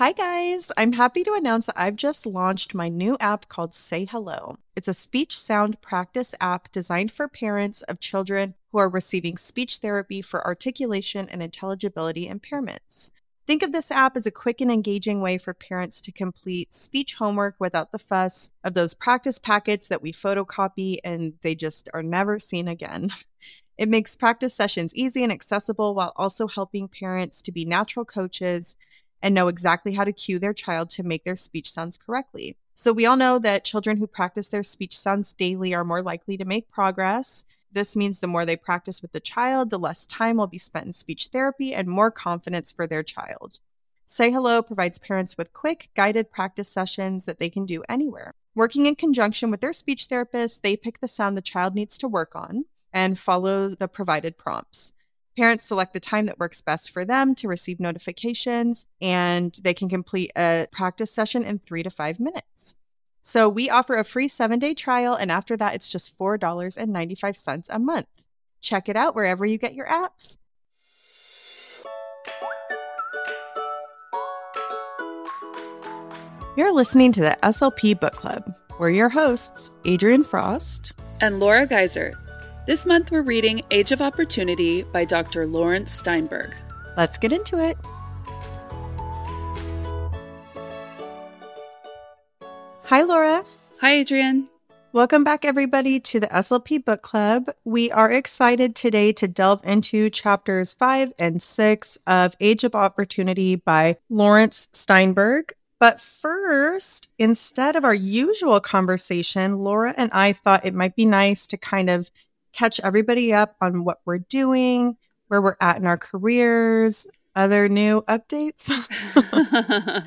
Hi, guys. I'm happy to announce that I've just launched my new app called Say Hello. It's a speech sound practice app designed for parents of children who are receiving speech therapy for articulation and intelligibility impairments. Think of this app as a quick and engaging way for parents to complete speech homework without the fuss of those practice packets that we photocopy and they just are never seen again. It makes practice sessions easy and accessible while also helping parents to be natural coaches and know exactly how to cue their child to make their speech sounds correctly. So, we all know that children who practice their speech sounds daily are more likely to make progress. This means the more they practice with the child, the less time will be spent in speech therapy and more confidence for their child. Say Hello provides parents with quick, guided practice sessions that they can do anywhere. Working in conjunction with their speech therapist, they pick the sound the child needs to work on and follow the provided prompts. Parents select the time that works best for them to receive notifications, and they can complete a practice session in three to five minutes. So, we offer a free seven day trial, and after that, it's just $4.95 a month. Check it out wherever you get your apps. You're listening to the SLP Book Club. We're your hosts, Adrianne Frost and Laura Geiser. This month we're reading Age of Opportunity by Dr. Laurence Steinberg. Let's get into it. Hi, Laura. Hi, Adrianne. Welcome back, everybody, to the SLP Book Club. We are excited today to delve into chapters five and six of Age of Opportunity by Laurence Steinberg. But first, instead of our usual conversation, Laura and I thought it might be nice to kind of catch everybody up on what we're doing, where we're at in our careers, other new updates.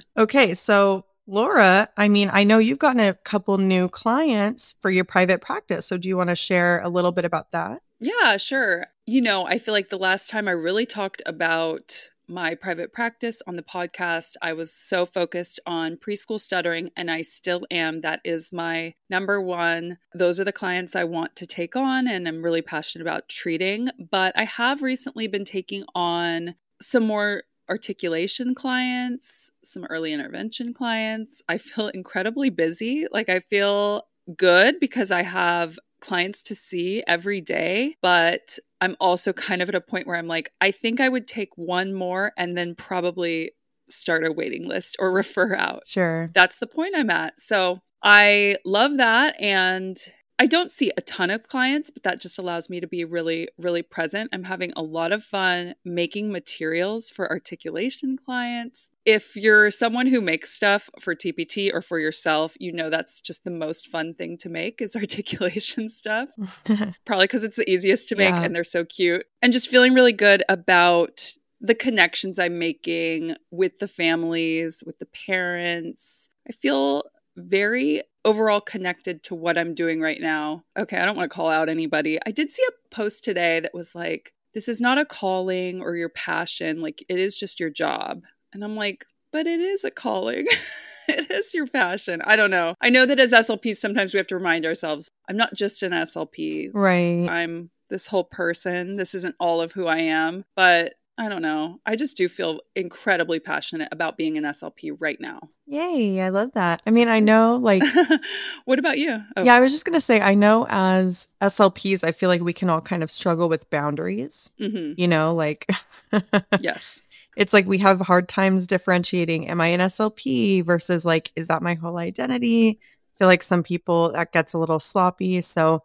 okay, so Laura, I mean, I know you've gotten a couple new clients for your private practice. So do you want to share a little bit about that? Yeah, sure. You know, I feel like the last time I really talked about my private practice on the podcast, I was so focused on preschool stuttering, and I still am. That is my number one. Those are the clients I want to take on, and I'm really passionate about treating. But I have recently been taking on some more articulation clients, some early intervention clients. I feel incredibly busy. Like, I feel good because I have clients to see every day, but I'm also kind of at a point where I'm like, I think I would take one more and then probably start a waiting list or refer out. Sure. That's the point I'm at. So I love that. And I don't see a ton of clients, but that just allows me to be really, really present. I'm having a lot of fun making materials for articulation clients. If you're someone who makes stuff for TPT or for yourself, you know that's just the most fun thing to make is articulation stuff. Probably because it's the easiest to make yeah. and they're so cute. And just feeling really good about the connections I'm making with the families, with the parents. I feel very overall connected to what I'm doing right now. Okay, I don't want to call out anybody. I did see a post today that was like, this is not a calling or your passion, like it is just your job. And I'm like, but it is a calling. it is your passion. I don't know. I know that as SLPs, sometimes we have to remind ourselves I'm not just an SLP. Right. I'm this whole person. This isn't all of who I am. But I don't know. I just do feel incredibly passionate about being an SLP right now. Yay, I love that. I mean, I know like What about you? Oh. Yeah, I was just going to say I know as SLPs I feel like we can all kind of struggle with boundaries. Mm-hmm. You know, like Yes. It's like we have hard times differentiating am I an SLP versus like is that my whole identity? I feel like some people that gets a little sloppy, so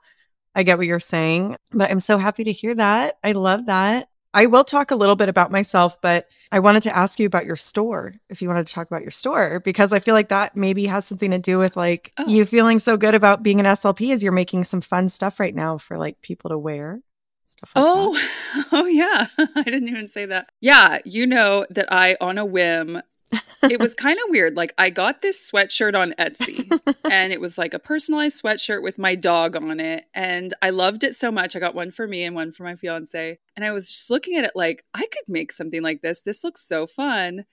I get what you're saying, but I'm so happy to hear that. I love that. I will talk a little bit about myself, but I wanted to ask you about your store. If you wanted to talk about your store, because I feel like that maybe has something to do with like oh. you feeling so good about being an SLP as you're making some fun stuff right now for like people to wear. Like oh, that. oh, oh yeah. I didn't even say that. Yeah, you know that I on a whim it was kind of weird. Like I got this sweatshirt on Etsy and it was like a personalized sweatshirt with my dog on it. And I loved it so much. I got one for me and one for my fiance. And I was just looking at it like, I could make something like this. This looks so fun.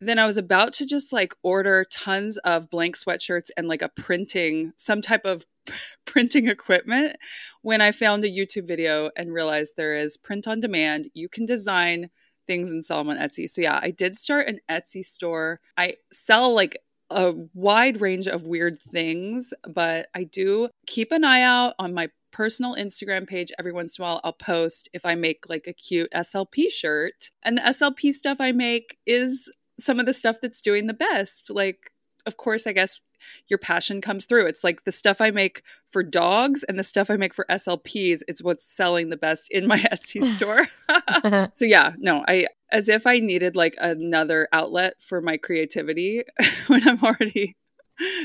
Then I was about to just like order tons of blank sweatshirts and like a printing, some type of printing equipment when I found a YouTube video and realized there is print on demand. You can design things and sell them on Etsy. So yeah, I did start an Etsy store. I sell like a wide range of weird things, but I do keep an eye out on my personal Instagram page every once in a while. I'll post if I make like a cute SLP shirt. And the SLP stuff I make is some of the stuff that's doing the best. Like, of course, I guess your passion comes through. It's like the stuff I make for dogs and the stuff I make for SLPs, it's what's selling the best in my Etsy store. Uh-huh. so yeah, no, I as if I needed like another outlet for my creativity when I'm already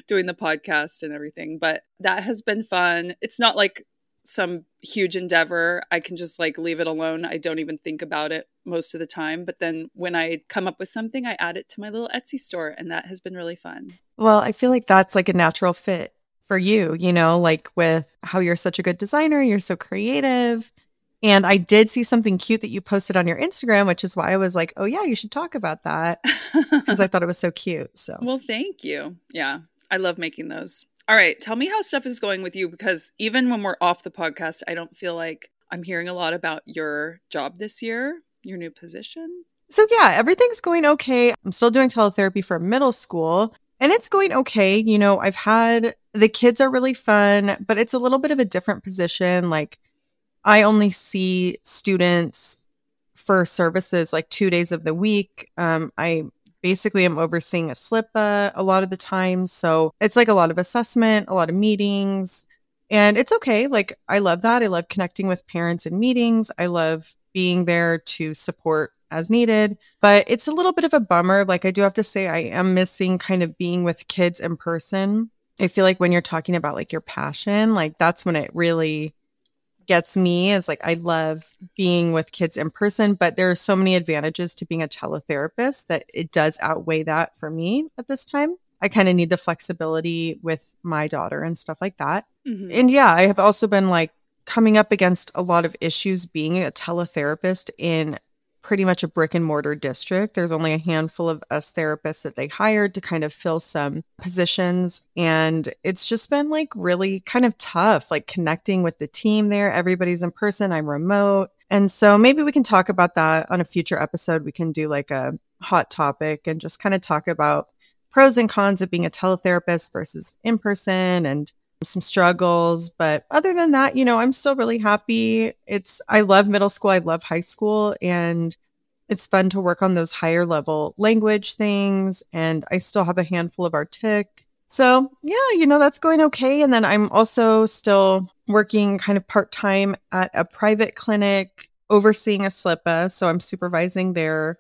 doing the podcast and everything. But that has been fun. It's not like some huge endeavor. I can just like leave it alone. I don't even think about it most of the time. But then when I come up with something, I add it to my little Etsy store, and that has been really fun. Well, I feel like that's like a natural fit for you, you know, like with how you're such a good designer, you're so creative. And I did see something cute that you posted on your Instagram, which is why I was like, oh, yeah, you should talk about that because I thought it was so cute. So, well, thank you. Yeah, I love making those. All right, tell me how stuff is going with you because even when we're off the podcast, I don't feel like I'm hearing a lot about your job this year, your new position. So, yeah, everything's going okay. I'm still doing teletherapy for middle school and it's going okay. You know, I've had the kids are really fun, but it's a little bit of a different position. Like, I only see students for services like two days of the week. Um, I basically I'm overseeing a SLPA a lot of the time. So it's like a lot of assessment, a lot of meetings. And it's okay. Like I love that. I love connecting with parents in meetings. I love being there to support as needed. But it's a little bit of a bummer. Like I do have to say I am missing kind of being with kids in person. I feel like when you're talking about like your passion, like that's when it really gets me is like I love being with kids in person, but there are so many advantages to being a teletherapist that it does outweigh that for me at this time. I kind of need the flexibility with my daughter and stuff like that. Mm-hmm. And yeah, I have also been like coming up against a lot of issues being a teletherapist in pretty much a brick and mortar district. There's only a handful of us therapists that they hired to kind of fill some positions. And it's just been like really kind of tough, like connecting with the team there. Everybody's in person, I'm remote. And so maybe we can talk about that on a future episode. We can do like a hot topic and just kind of talk about pros and cons of being a teletherapist versus in person and some struggles. But other than that, you know, I'm still really happy. It's, I love middle school, I love high school, and it's fun to work on those higher level language things. And I still have a handful of Artic. So, yeah, you know, that's going okay. And then I'm also still working kind of part time at a private clinic overseeing a SLPA. So I'm supervising there.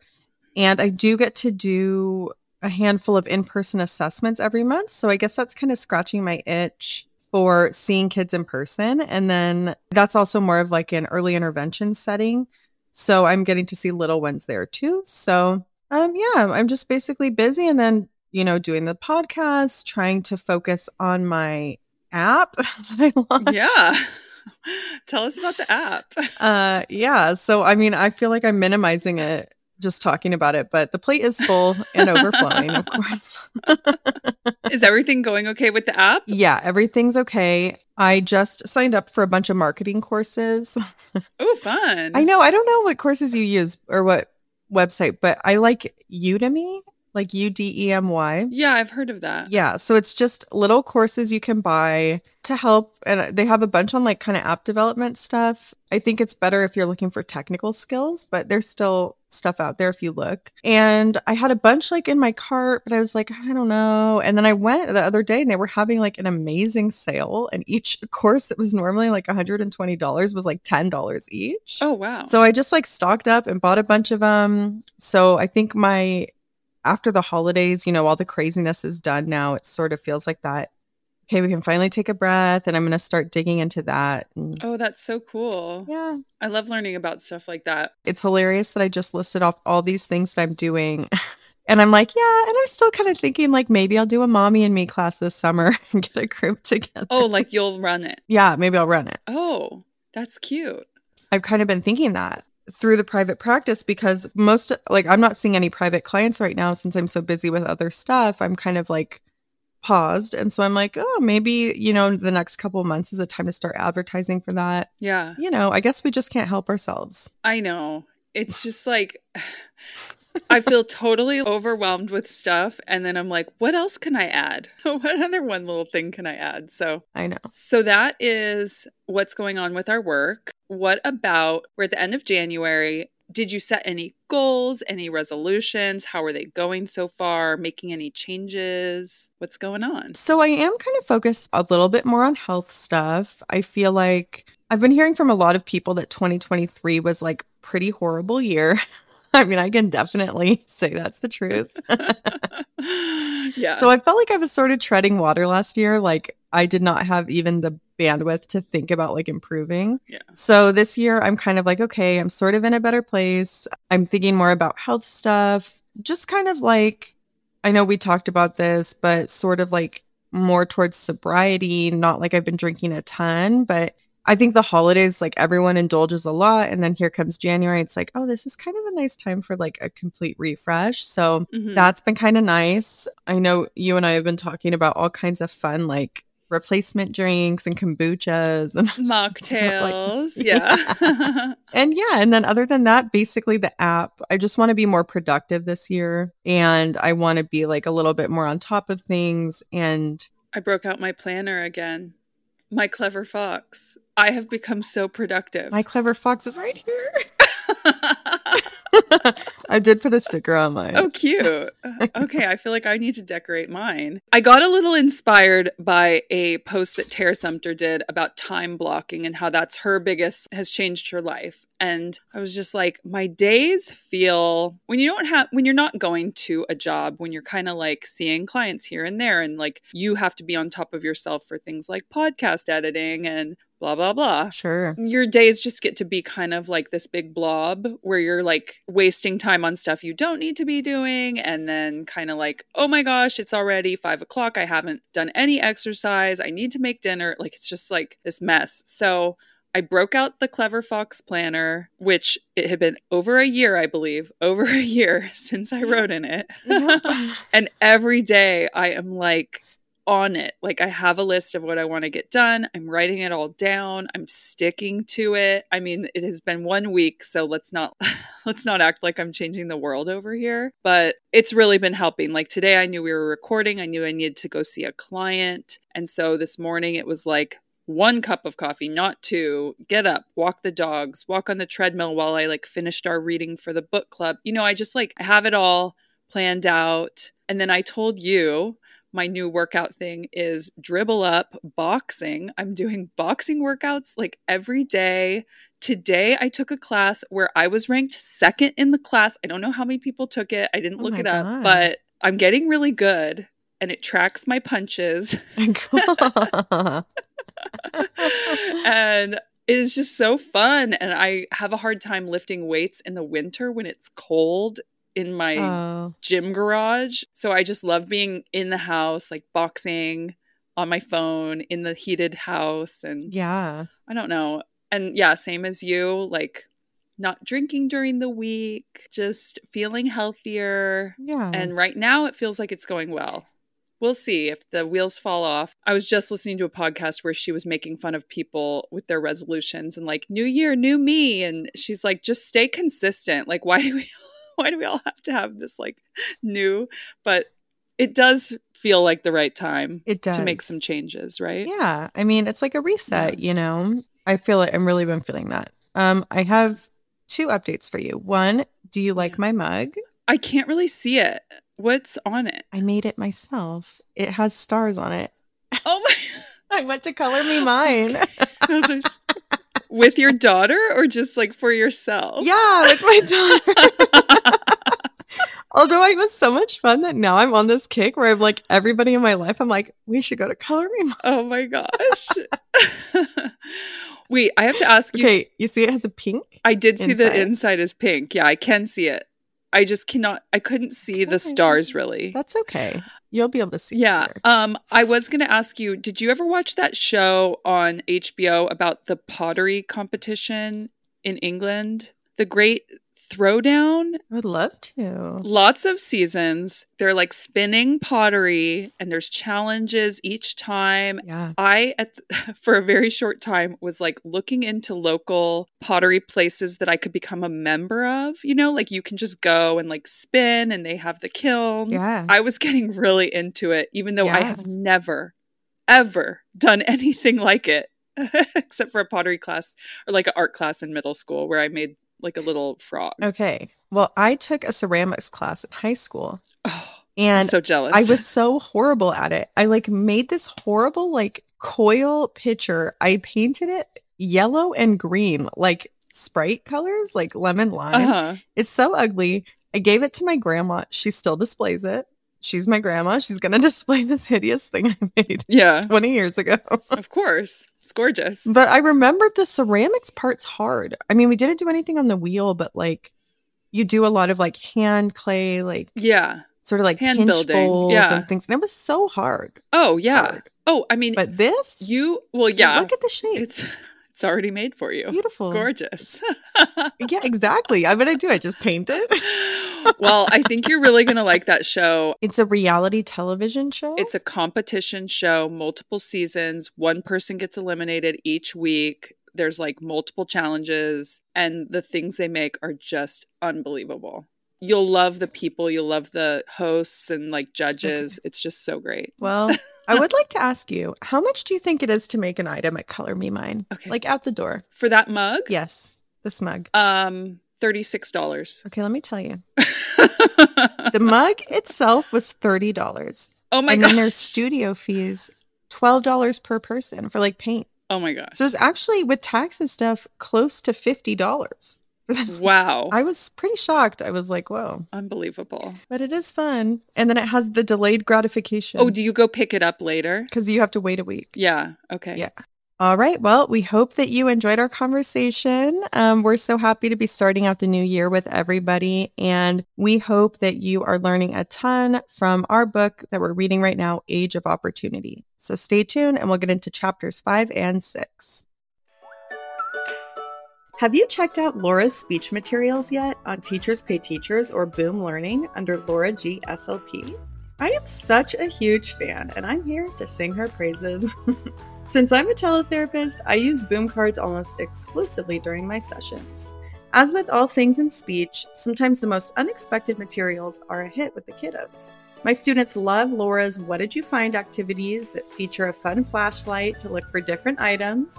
And I do get to do a handful of in person assessments every month. So I guess that's kind of scratching my itch for seeing kids in person. And then that's also more of like an early intervention setting. So I'm getting to see little ones there too. So um yeah, I'm just basically busy and then, you know, doing the podcast, trying to focus on my app that I launched. Yeah. Tell us about the app. uh yeah, so I mean, I feel like I'm minimizing it just talking about it, but the plate is full and overflowing, of course. is everything going okay with the app? Yeah, everything's okay. I just signed up for a bunch of marketing courses. oh, fun. I know. I don't know what courses you use or what website, but I like Udemy like U D E M Y. Yeah, I've heard of that. Yeah, so it's just little courses you can buy to help and they have a bunch on like kind of app development stuff. I think it's better if you're looking for technical skills, but they're still stuff out there if you look. And I had a bunch like in my cart, but I was like, I don't know. And then I went the other day and they were having like an amazing sale and each course that was normally like $120 was like $10 each. Oh, wow. So I just like stocked up and bought a bunch of them. So I think my after the holidays, you know, all the craziness is done now. It sort of feels like that. Okay, we can finally take a breath, and I'm going to start digging into that. And, oh, that's so cool. Yeah. I love learning about stuff like that. It's hilarious that I just listed off all these things that I'm doing. and I'm like, yeah. And I'm still kind of thinking, like, maybe I'll do a mommy and me class this summer and get a group together. Oh, like you'll run it. Yeah, maybe I'll run it. Oh, that's cute. I've kind of been thinking that through the private practice because most like I'm not seeing any private clients right now since I'm so busy with other stuff. I'm kind of like paused and so I'm like, oh, maybe, you know, the next couple months is a time to start advertising for that. Yeah. You know, I guess we just can't help ourselves. I know. it's just like I feel totally overwhelmed with stuff. And then I'm like, what else can I add? what other one little thing can I add? So I know. So that is what's going on with our work. What about we're at the end of January? Did you set any goals, any resolutions? How are they going so far? Making any changes? What's going on? So I am kind of focused a little bit more on health stuff. I feel like I've been hearing from a lot of people that 2023 was like pretty horrible year. I mean, I can definitely say that's the truth. yeah. So I felt like I was sort of treading water last year. Like I did not have even the bandwidth to think about like improving. Yeah. So this year I'm kind of like, okay, I'm sort of in a better place. I'm thinking more about health stuff, just kind of like, I know we talked about this, but sort of like more towards sobriety, not like I've been drinking a ton, but I think the holidays, like everyone indulges a lot. And then here comes January. It's like, oh, this is kind of a nice time for like a complete refresh. So Mhm. that's been kind of nice. I know you and I have been talking about all kinds of fun, like replacement drinks and kombuchas and mocktails. like- yeah. and yeah, and then other than that, basically the app, I just want to be more productive this year and I want to be like a little bit more on top of things and I broke out my planner again. My clever fox. I have become so productive. my clever fox is right here. I did put a sticker on mine. oh, cute. Uh, okay, I feel like I need to decorate mine. I got a little inspired by a post that Tara Sumter did about time blocking and how that's her biggest, has changed her life. And I was just like, my days feel when you don't have, when you're not going to a job, when you're kind of like seeing clients here and there, and like you have to be on top of yourself for things like podcast editing and blah, blah, blah. Sure. your days just get to be kind of like this big blob where you're like wasting time on stuff you don't need to be doing and then kind of like oh my gosh it's already five o'clock. I haven't done any exercise. I need to make dinner. Like it's just like this mess. So I broke out the Clever Fox planner, which it had been over a year, I believe, over a year since I wrote in it. And every day I am like on it. Like I have a list of what I want to get done. I'm writing it all down. I'm sticking to it. I mean, it has been one week, so let's not let's not act like I'm changing the world over here. But it's really been helping. Like today I knew we were recording. I knew I needed to go see a client. And so this morning it was like one cup of coffee, not two. Get up, walk the dogs, walk on the treadmill while I like finished our reading for the book club. You know, I just like I have it all planned out. And then I told you my new workout thing is DribbleUp boxing. I'm doing boxing workouts like every day. Today I took a class where I was ranked second in the class. I don't know how many people took it. I didn't Oh look it up, but I'm getting really good and it tracks my punches. and it is just so fun. And I have a hard time lifting weights in the winter when it's cold in my oh, gym garage. So I just love being in the house, like boxing on my phone in the heated house. And yeah. I don't know. And yeah, same as you, like not drinking during the week, just feeling healthier. Yeah. And right now it feels like it's going well. We'll see if the wheels fall off. I was just listening to a podcast where she was making fun of people with their resolutions and like new year, new me and she's like just stay consistent. Like why do we why do we all have to have this like new but it does feel like the right time it does. to make some changes, right? Yeah. I mean, it's like a reset, you know? I feel it. I'm really been feeling that. Um, I have two updates for you. One, do you like Yeah. my mug? I can't really see it. What's on it? I made it myself. It has stars on it. Oh my I went to color me mine. Those are with your daughter or just like for yourself? yeah, with my daughter. Although it was so much fun that now I'm on this kick where I'm like everybody in my life, I'm like, we should go to color me. Oh my gosh. Wait, I have to ask you. Okay, you see it has a pink? I did see the inside. inside is pink. Yeah, I can see it. I just cannot I couldn't see the stars really. That's okay. You'll be able to see. Yeah. Um I was going to ask you, did you ever watch that show on HBO about the pottery competition in England? The Great Throwdown. I would love to. Lots of seasons. They're like spinning pottery and there's challenges each time. Yeah. I at for a very short time was like looking into local pottery places that I could become a member of, you know, like you can just go and like spin and they have the kiln. Yeah. I was getting really into it even though I have never ever done anything like it except for a pottery class or like an art class in middle school where I made like a little frog. Okay. Well, I took a ceramics class in high school Oh, I'm and so jealous. I was so horrible at it. I like made this horrible like coil picture. I painted it yellow and green, like sprite colors, like lemon lime. uh-huh. It's so ugly. I gave it to my grandma. She still displays it. She's my grandma. She's going to display this hideous thing I made Yeah, 20 years ago. of course. It's gorgeous. but I remembered the ceramics part's hard. I mean, we didn't do anything on the wheel, but like you do a lot of like hand clay, like yeah. sort of like Hand pinch building, bowls yeah. and things. And it was so hard. Oh, yeah. hard. Oh, I mean, But this, you, well, yeah. look at the shape. It's it's already made for you. beautiful. Gorgeous. Yeah, exactly. I mean, I do. I just paint it. well, I think you're really going to like that show. It's a reality television show. It's a competition show, multiple seasons. One person gets eliminated each week. There's like multiple challenges, and the things they make are just unbelievable. You'll love the people, you'll love the hosts and like judges. It's just so great. well, I would like to ask you, how much do you think it is to make an item at Color Me Mine? Okay. Like out the door. For that mug, Yes, this mug. um, $36. Okay, let me tell you. The mug itself was $30. oh my god. and god. then there's studio fees, $12 per person for like paint. Oh my gosh. So it's actually with tax and stuff close to $50 for this. Wow. I was pretty shocked. I was like, whoa. Unbelievable. But it is fun. And then it has the delayed gratification. Oh, do you go pick it up later? because you have to wait a week. Yeah. Okay. Yeah. All right. Well, we hope that you enjoyed our conversation. Um, we're so happy to be starting out the new year with everybody. And we hope that you are learning a ton from our book that we're reading right now, Age of Opportunity. So stay tuned and we'll get into chapters five and six. Have you checked out Laura's speech materials yet on Teachers Pay Teachers or Boom Learning under Laura G. SLP? I am such a huge fan, and I'm here to sing her praises. Since I'm a teletherapist, I use boom cards almost exclusively during my sessions. As with all things in speech, sometimes the most unexpected materials are a hit with the kiddos. My students love Laura's What Did You Find activities that feature a fun flashlight to look for different items.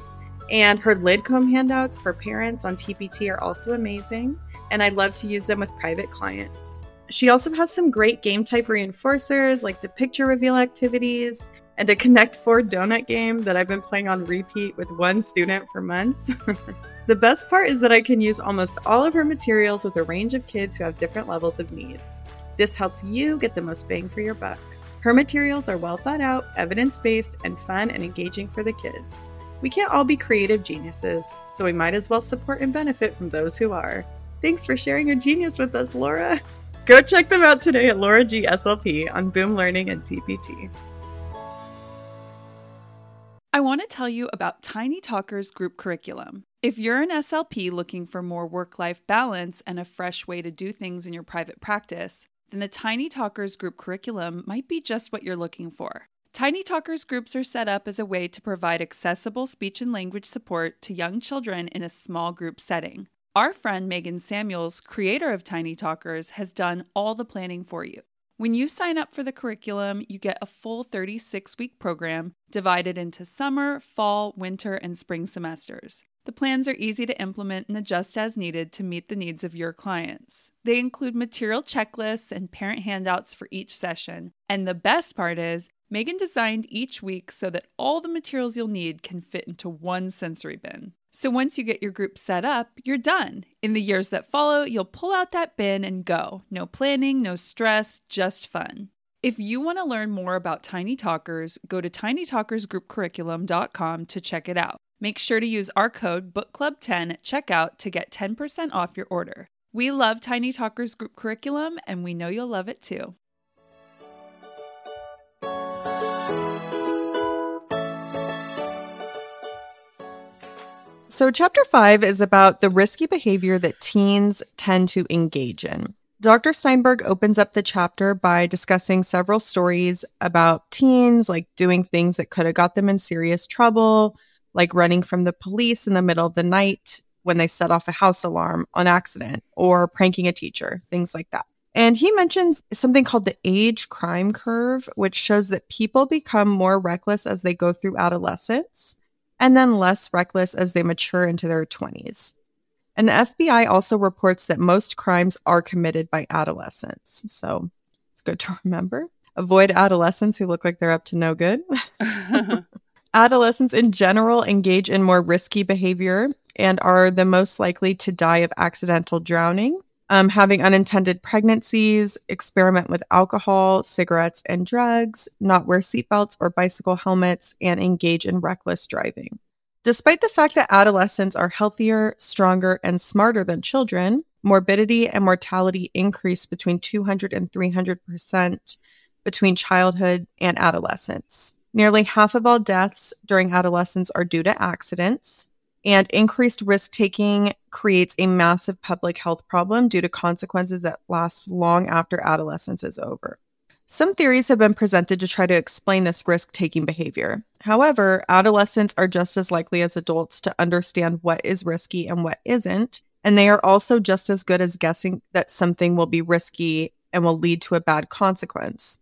And her Lidcombe handouts for parents on TPT are also amazing, and I love to use them with private clients. She also has some great game type reinforcers like the picture reveal activities and a Connect 4 donut game that I've been playing on repeat with one student for months. the best part is that I can use almost all of her materials with a range of kids who have different levels of needs. This helps you get the most bang for your buck. Her materials are well thought out, evidence based, and fun and engaging for the kids. We can't all be creative geniuses, so we might as well support and benefit from those who are. Thanks for sharing your genius with us, Laura. Go check them out today at Laura G SLP on Boom Learning and TPT. I want to tell you about Tiny Talkers group curriculum. If you're an SLP looking for more work life balance and a fresh way to do things in your private practice, then the Tiny Talkers group curriculum might be just what you're looking for. Tiny Talkers groups are set up as a way to provide accessible speech and language support to young children in a small group setting. Our friend Megan Samuels, creator of Tiny Talkers, has done all the planning for you. When you sign up for the curriculum, you get a full 36 week program divided into summer, fall, winter, and spring semesters. The plans are easy to implement and adjust as needed to meet the needs of your clients. They include material checklists and parent handouts for each session. And the best part is, Megan designed each week so that all the materials you'll need can fit into one sensory bin. So once you get your group set up, you're done. In the years that follow, you'll pull out that bin and go. No planning, no stress, just fun. If you want to learn more about Tiny Talkers, go to tinytalkersgroupcurriculum.com to check it out. Make sure to use our code BookClub10 at checkout to get 10% off your order. We love Tiny Talkers group curriculum and we know you'll love it too. So, chapter five is about the risky behavior that teens tend to engage in. Dr. Steinberg opens up the chapter by discussing several stories about teens, like doing things that could have got them in serious trouble, like running from the police in the middle of the night when they set off a house alarm on accident, or pranking a teacher, things like that. And he mentions something called the age crime curve, which shows that people become more reckless as they go through adolescence and then less reckless as they mature into their 20s. And the FBI also reports that most crimes are committed by adolescents. So it's good to remember. Avoid adolescents who look like they're up to no good. Adolescents in general engage in more risky behavior and are the most likely to die of accidental drowning, um, having unintended pregnancies, experiment with alcohol, cigarettes, and drugs, not wear seatbelts or bicycle helmets, and engage in reckless driving. Despite the fact that adolescents are healthier, stronger, and smarter than children, morbidity and mortality increase between 200 and 300% between childhood and adolescence. Nearly half of all deaths during adolescence are due to accidents, and increased risk taking creates a massive public health problem due to consequences that last long after adolescence is over. Some theories have been presented to try to explain this risk taking behavior. However, adolescents are just as likely as adults to understand what is risky and what isn't, and they are also just as good as guessing that something will be risky and will lead to a bad consequence.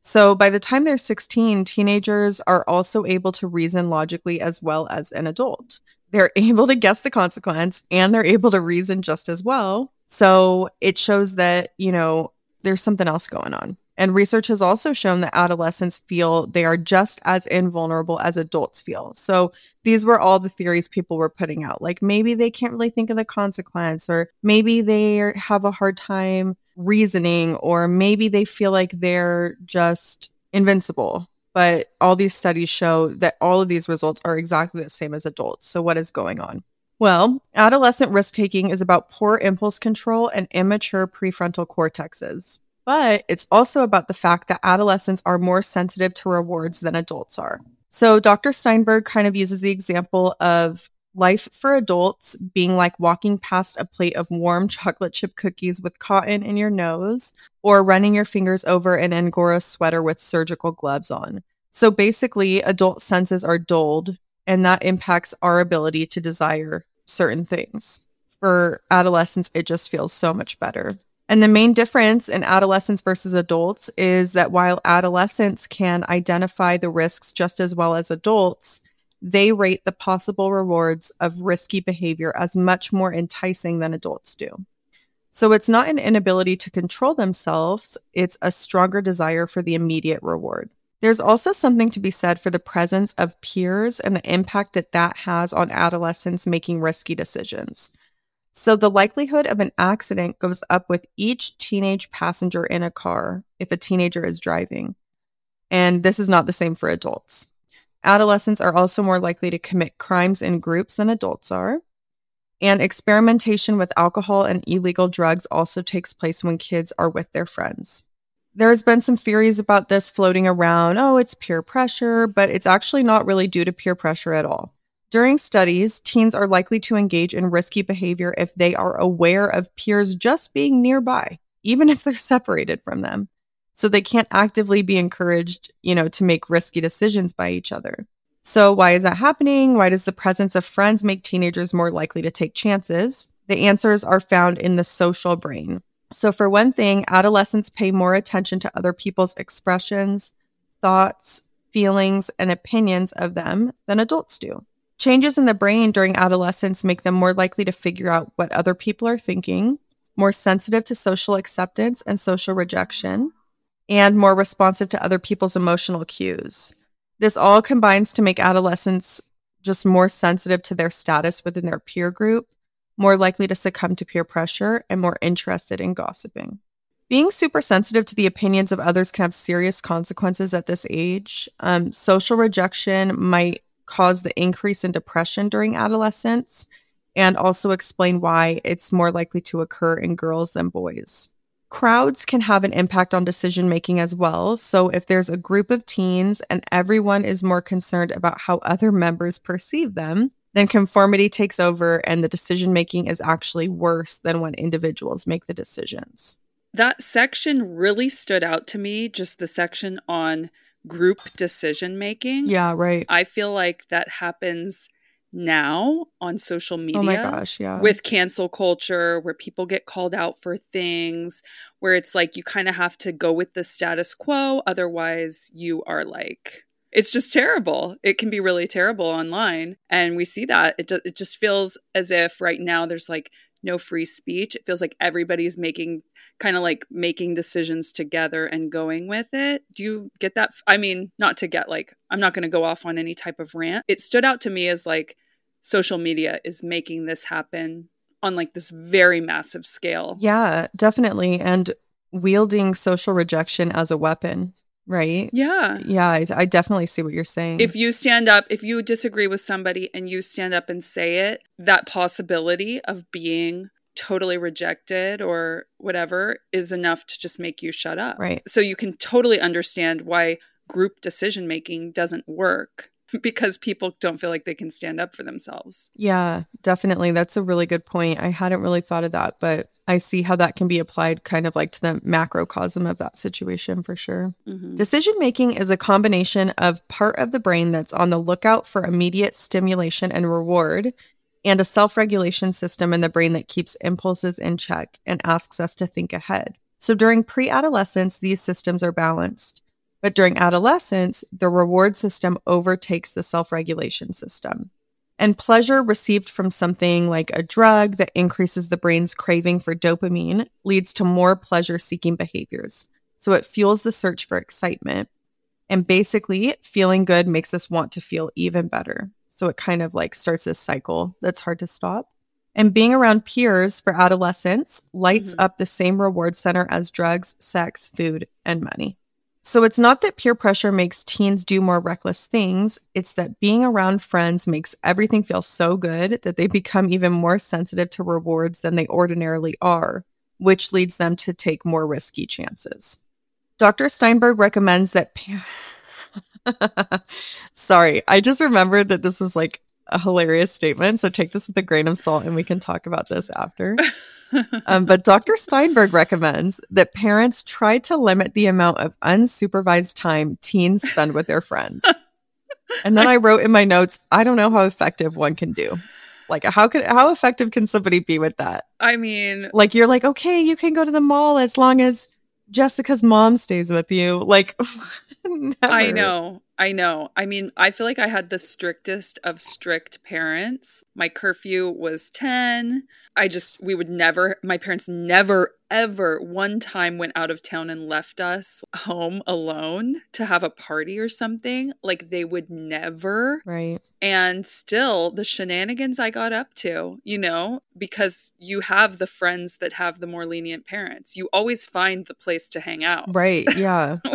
So by the time they're 16, teenagers are also able to reason logically as well as an adult. They're able to guess the consequence and they're able to reason just as well. So it shows that, you know, there's something else going on. And research has also shown that adolescents feel they are just as invulnerable as adults feel. So these were all the theories people were putting out. Like maybe they can't really think of the consequence, or maybe they have a hard time reasoning, or maybe they feel like they're just invincible. But all these studies show that all of these results are exactly the same as adults. So, what is going on? Well, adolescent risk taking is about poor impulse control and immature prefrontal cortexes. But it's also about the fact that adolescents are more sensitive to rewards than adults are. So Dr. Steinberg kind of uses the example of life for adults being like walking past a plate of warm chocolate chip cookies with cotton in your nose or running your fingers over an Angora sweater with surgical gloves on. So basically, adult senses are dulled, and that impacts our ability to desire certain things. For adolescents, it just feels so much better. And the main difference in adolescents versus adults is that while adolescents can identify the risks just as well as adults, they rate the possible rewards of risky behavior as much more enticing than adults do. So it's not an inability to control themselves, it's a stronger desire for the immediate reward. There's also something to be said for the presence of peers and the impact that that has on adolescents making risky decisions. So the likelihood of an accident goes up with each teenage passenger in a car if a teenager is driving. And this is not the same for adults. Adolescents are also more likely to commit crimes in groups than adults are. And experimentation with alcohol and illegal drugs also takes place when kids are with their friends. There's been some theories about this floating around. Oh, it's peer pressure, but it's actually not really due to peer pressure at all. During studies, teens are likely to engage in risky behavior if they are aware of peers just being nearby, even if they're separated from them. So they can't actively be encouraged, you know, to make risky decisions by each other. So why is that happening? Why does the presence of friends make teenagers more likely to take chances? The answers are found in the social brain. So for one thing, adolescents pay more attention to other people's expressions, thoughts, feelings, and opinions of them than adults do. Changes in the brain during adolescence make them more likely to figure out what other people are thinking, more sensitive to social acceptance and social rejection, and more responsive to other people's emotional cues. This all combines to make adolescents just more sensitive to their status within their peer group, more likely to succumb to peer pressure, and more interested in gossiping. Being super sensitive to the opinions of others can have serious consequences at this age. Um, social rejection might cause the increase in depression during adolescence and also explain why it's more likely to occur in girls than boys. Crowds can have an impact on decision making as well. So, if there's a group of teens and everyone is more concerned about how other members perceive them, then conformity takes over and the decision making is actually worse than when individuals make the decisions. That section really stood out to me, just the section on group decision making. Yeah, right. I feel like that happens now on social media. Oh my gosh, yeah. With cancel culture, where people get called out for things, where it's like you kind of have to go with the status quo. Otherwise, you are like, it's just terrible. It can be really terrible online. And we see that. It, it just feels as if right now there's like no free speech. It feels like everybody's making kind of like making decisions together and going with it. Do you get that? I mean, not to get like, I'm not going to go off on any type of rant. It stood out to me as like social media is making this happen on like this very massive scale. Yeah, definitely. And wielding social rejection as a weapon right? Yeah. Yeah, I, I, definitely see what you're saying. If you stand up, if you disagree with somebody and you stand up and say it, that possibility of being totally rejected or whatever is enough to just make you shut up. Right. So you can totally understand why group decision making doesn't work because people don't feel like they can stand up for themselves. Yeah, definitely. That's a really good point. I hadn't really thought of that, but I see how that can be applied kind of like to the macrocosm of that situation for sure. Mm-hmm. Decision making is a combination of part of the brain that's on the lookout for immediate stimulation and reward and a self regulation system in the brain that keeps impulses in check and asks us to think ahead. So during pre adolescence, these systems are balanced. But during adolescence, the reward system overtakes the self regulation system. And pleasure received from something like a drug that increases the brain's craving for dopamine leads to more pleasure seeking behaviors. So it fuels the search for excitement. And basically, feeling good makes us want to feel even better. So it kind of like starts this cycle that's hard to stop. And being around peers for adolescents lights mm-hmm. up the same reward center as drugs, sex, food, and money. So it's not that peer pressure makes teens do more reckless things, it's that being around friends makes everything feel so good that they become even more sensitive to rewards than they ordinarily are, which leads them to take more risky chances. Dr. Steinberg recommends that. Sorry, I just remembered that this was like a hilarious statement. So take this with a grain of salt and we can talk about this after. um, but Dr. Steinberg recommends that parents try to limit the amount of unsupervised time teens spend with their friends. And then I wrote in my notes, I don't know how effective one can do. Like how could how effective can somebody be with that? I mean, like you're like, okay, you can go to the mall as long as Jessica's mom stays with you. Like I know. I know. I mean, I feel like I had the strictest of strict parents. My curfew was 10. I just, we would never, my parents never, ever one time went out of town and left us home alone to have a party or something. Like they would never. Right. And still, the shenanigans I got up to, you know, because you have the friends that have the more lenient parents. You always find the place to hang out. Right. Yeah.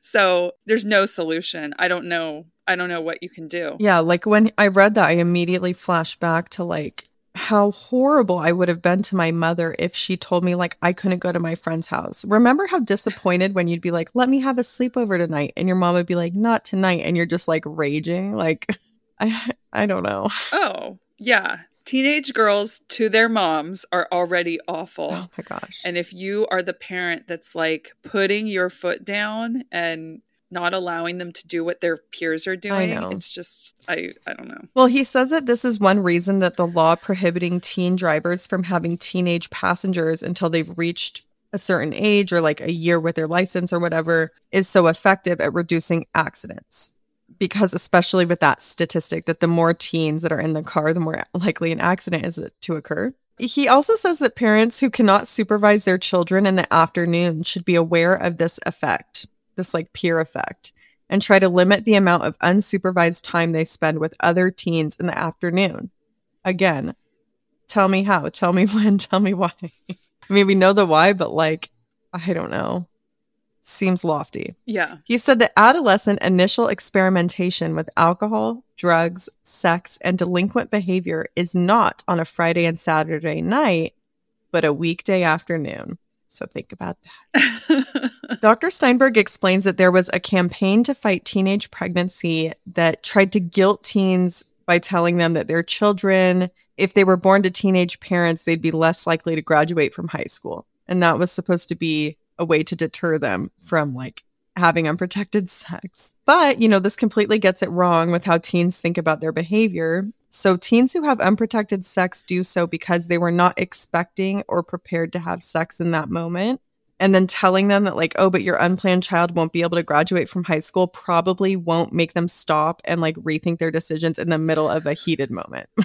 So there's no solution. I don't know. I don't know what you can do. Yeah, like when I read that, I immediately flashed back to like how horrible I would have been to my mother if she told me like I couldn't go to my friend's house. Remember how disappointed when you'd be like, "Let me have a sleepover tonight," and your mom would be like, "Not tonight," and you're just like raging. Like, I I don't know. Oh yeah, teenage girls to their moms are already awful. Oh my gosh. And if you are the parent that's like putting your foot down and not allowing them to do what their peers are doing, it's just I I don't know. Well, he says that this is one reason that the law prohibiting teen drivers from having teenage passengers until they've reached a certain age or like a year with their license or whatever is so effective at reducing accidents. Because especially with that statistic that the more teens that are in the car the more likely an accident is to occur. He also says that parents who cannot supervise their children in the afternoon should be aware of this effect this like peer effect and try to limit the amount of unsupervised time they spend with other teens in the afternoon again tell me how tell me when tell me why i mean we know the why but like i don't know seems lofty. Yeah. He said that adolescent initial experimentation with alcohol, drugs, sex, and delinquent behavior is not on a Friday and Saturday night, but a weekday afternoon. So think about that. Dr. Steinberg explains that there was a campaign to fight teenage pregnancy that tried to guilt teens by telling them that their children, if they were born to teenage parents, they'd be less likely to graduate from high school. And that was supposed to be a way to deter them from like having unprotected sex. But, you know, this completely gets it wrong with how teens think about their behavior. So, teens who have unprotected sex do so because they were not expecting or prepared to have sex in that moment. And then telling them that, like, oh, but your unplanned child won't be able to graduate from high school probably won't make them stop and like rethink their decisions in the middle of a heated moment.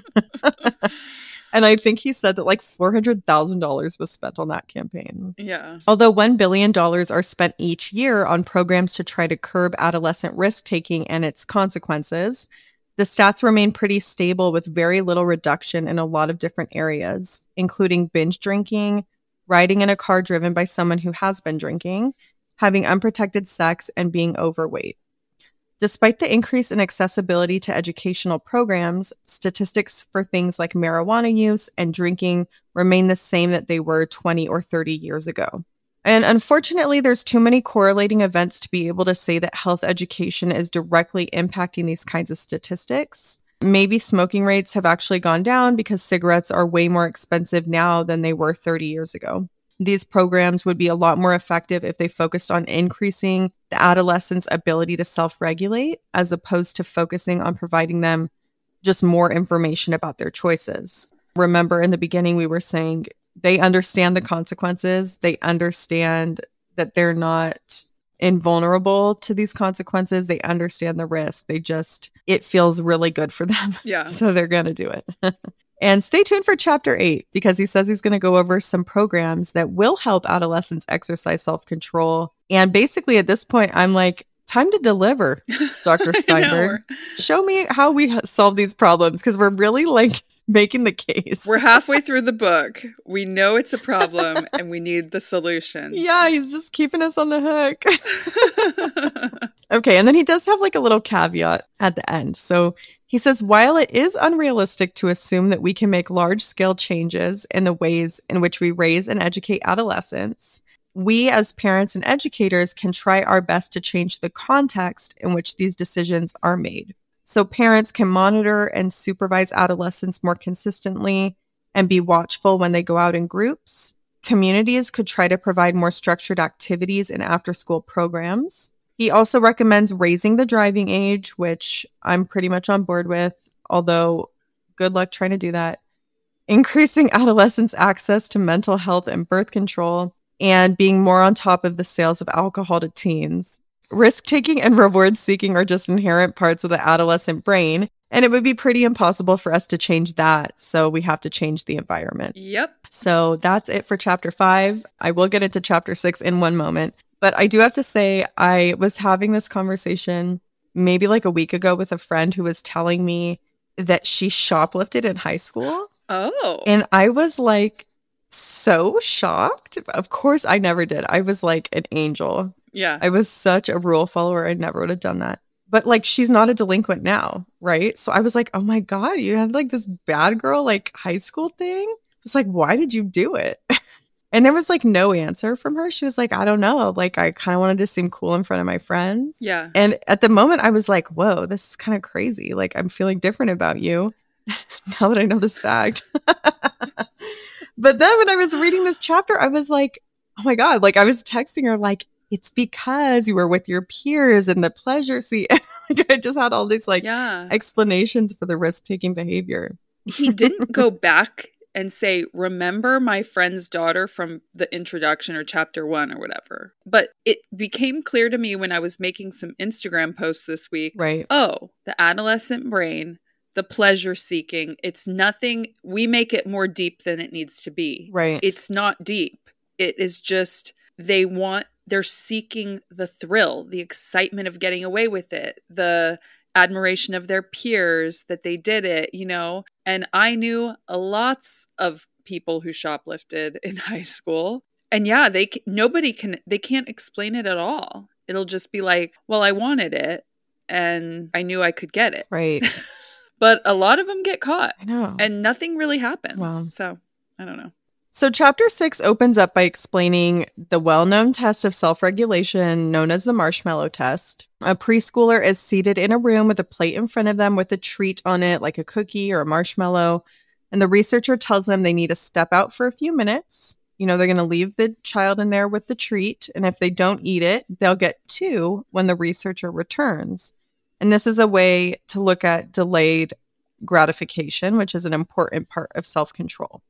And I think he said that like $400,000 was spent on that campaign. Yeah. Although $1 billion are spent each year on programs to try to curb adolescent risk taking and its consequences, the stats remain pretty stable with very little reduction in a lot of different areas, including binge drinking, riding in a car driven by someone who has been drinking, having unprotected sex, and being overweight. Despite the increase in accessibility to educational programs, statistics for things like marijuana use and drinking remain the same that they were 20 or 30 years ago. And unfortunately, there's too many correlating events to be able to say that health education is directly impacting these kinds of statistics. Maybe smoking rates have actually gone down because cigarettes are way more expensive now than they were 30 years ago. These programs would be a lot more effective if they focused on increasing the adolescent's ability to self regulate as opposed to focusing on providing them just more information about their choices. Remember, in the beginning, we were saying they understand the consequences, they understand that they're not invulnerable to these consequences. They understand the risk. They just, it feels really good for them. Yeah. so they're going to do it. And stay tuned for chapter eight because he says he's going to go over some programs that will help adolescents exercise self control. And basically, at this point, I'm like, time to deliver, Dr. Steinberg. Show me how we solve these problems because we're really like making the case. We're halfway through the book. We know it's a problem and we need the solution. Yeah, he's just keeping us on the hook. okay, and then he does have like a little caveat at the end. So he says, while it is unrealistic to assume that we can make large scale changes in the ways in which we raise and educate adolescents, we as parents and educators can try our best to change the context in which these decisions are made. So parents can monitor and supervise adolescents more consistently and be watchful when they go out in groups. Communities could try to provide more structured activities and after school programs. He also recommends raising the driving age, which I'm pretty much on board with, although good luck trying to do that. Increasing adolescents' access to mental health and birth control, and being more on top of the sales of alcohol to teens. Risk taking and reward seeking are just inherent parts of the adolescent brain, and it would be pretty impossible for us to change that. So we have to change the environment. Yep. So that's it for chapter five. I will get into chapter six in one moment. But I do have to say, I was having this conversation maybe like a week ago with a friend who was telling me that she shoplifted in high school. Oh. And I was like so shocked. Of course, I never did. I was like an angel. Yeah. I was such a rule follower. I never would have done that. But like, she's not a delinquent now. Right. So I was like, oh my God, you had like this bad girl, like high school thing. I was like, why did you do it? And there was like no answer from her. She was like, I don't know. Like, I kind of wanted to seem cool in front of my friends. Yeah. And at the moment, I was like, whoa, this is kind of crazy. Like, I'm feeling different about you now that I know this fact. but then when I was reading this chapter, I was like, oh my God. Like, I was texting her, like, it's because you were with your peers in the pleasure seat. like, I just had all these like yeah. explanations for the risk taking behavior. he didn't go back and say, Remember my friend's daughter from the introduction or chapter one or whatever. But it became clear to me when I was making some Instagram posts this week Right. oh, the adolescent brain, the pleasure seeking, it's nothing, we make it more deep than it needs to be. Right. It's not deep. It is just, they want, they're seeking the thrill, the excitement of getting away with it, the admiration of their peers that they did it, you know. And I knew lots of people who shoplifted in high school. And yeah, they nobody can they can't explain it at all. It'll just be like, well, I wanted it and I knew I could get it. Right. but a lot of them get caught I know. and nothing really happens. Wow. So, I don't know. So, chapter six opens up by explaining the well known test of self regulation known as the marshmallow test. A preschooler is seated in a room with a plate in front of them with a treat on it, like a cookie or a marshmallow. And the researcher tells them they need to step out for a few minutes. You know, they're going to leave the child in there with the treat. And if they don't eat it, they'll get two when the researcher returns. And this is a way to look at delayed gratification, which is an important part of self control.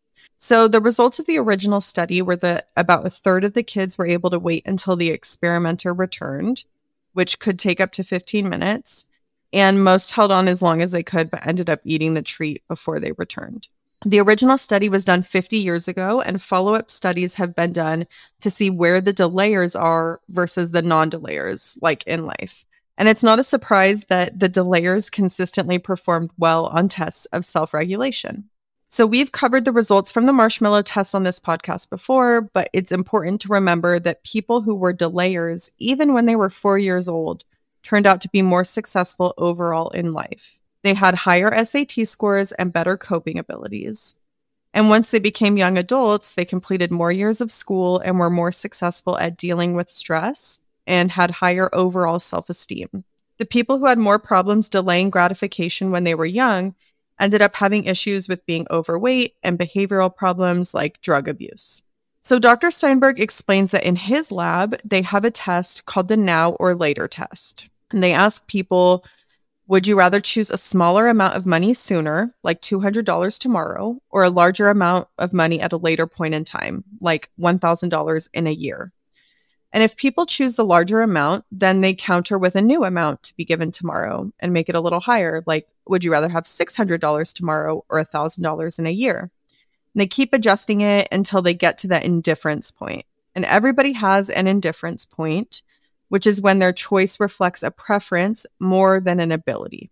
So the results of the original study were that about a third of the kids were able to wait until the experimenter returned, which could take up to 15 minutes, and most held on as long as they could but ended up eating the treat before they returned. The original study was done 50 years ago, and follow up studies have been done to see where the delayers are versus the non delayers, like in life. And it's not a surprise that the delayers consistently performed well on tests of self regulation. So, we've covered the results from the marshmallow test on this podcast before, but it's important to remember that people who were delayers, even when they were four years old, turned out to be more successful overall in life. They had higher SAT scores and better coping abilities. And once they became young adults, they completed more years of school and were more successful at dealing with stress and had higher overall self esteem. The people who had more problems delaying gratification when they were young ended up having issues with being overweight and behavioral problems like drug abuse. So, Dr. Steinberg explains that in his lab, they have a test called the now or later test. And they ask people, would you rather choose a smaller amount of money sooner, like $200 tomorrow, or a larger amount of money at a later point in time, like $1,000 in a year? And if people choose the larger amount, then they counter with a new amount to be given tomorrow and make it a little higher. Like, would you rather have $600 tomorrow or $1,000 in a year? And they keep adjusting it until they get to that indifference point. And everybody has an indifference point, which is when their choice reflects a preference more than an ability.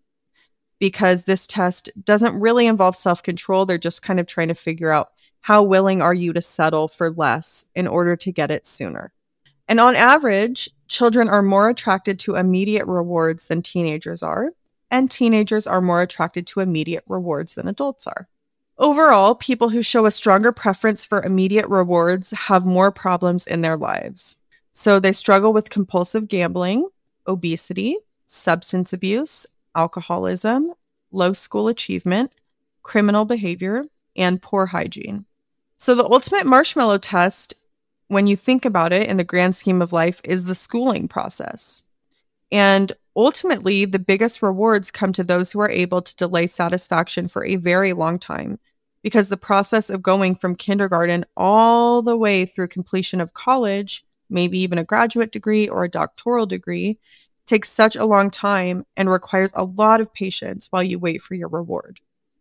Because this test doesn't really involve self control, they're just kind of trying to figure out how willing are you to settle for less in order to get it sooner. And on average, children are more attracted to immediate rewards than teenagers are, and teenagers are more attracted to immediate rewards than adults are. Overall, people who show a stronger preference for immediate rewards have more problems in their lives. So they struggle with compulsive gambling, obesity, substance abuse, alcoholism, low school achievement, criminal behavior, and poor hygiene. So the ultimate marshmallow test when you think about it in the grand scheme of life, is the schooling process. And ultimately, the biggest rewards come to those who are able to delay satisfaction for a very long time, because the process of going from kindergarten all the way through completion of college, maybe even a graduate degree or a doctoral degree, takes such a long time and requires a lot of patience while you wait for your reward.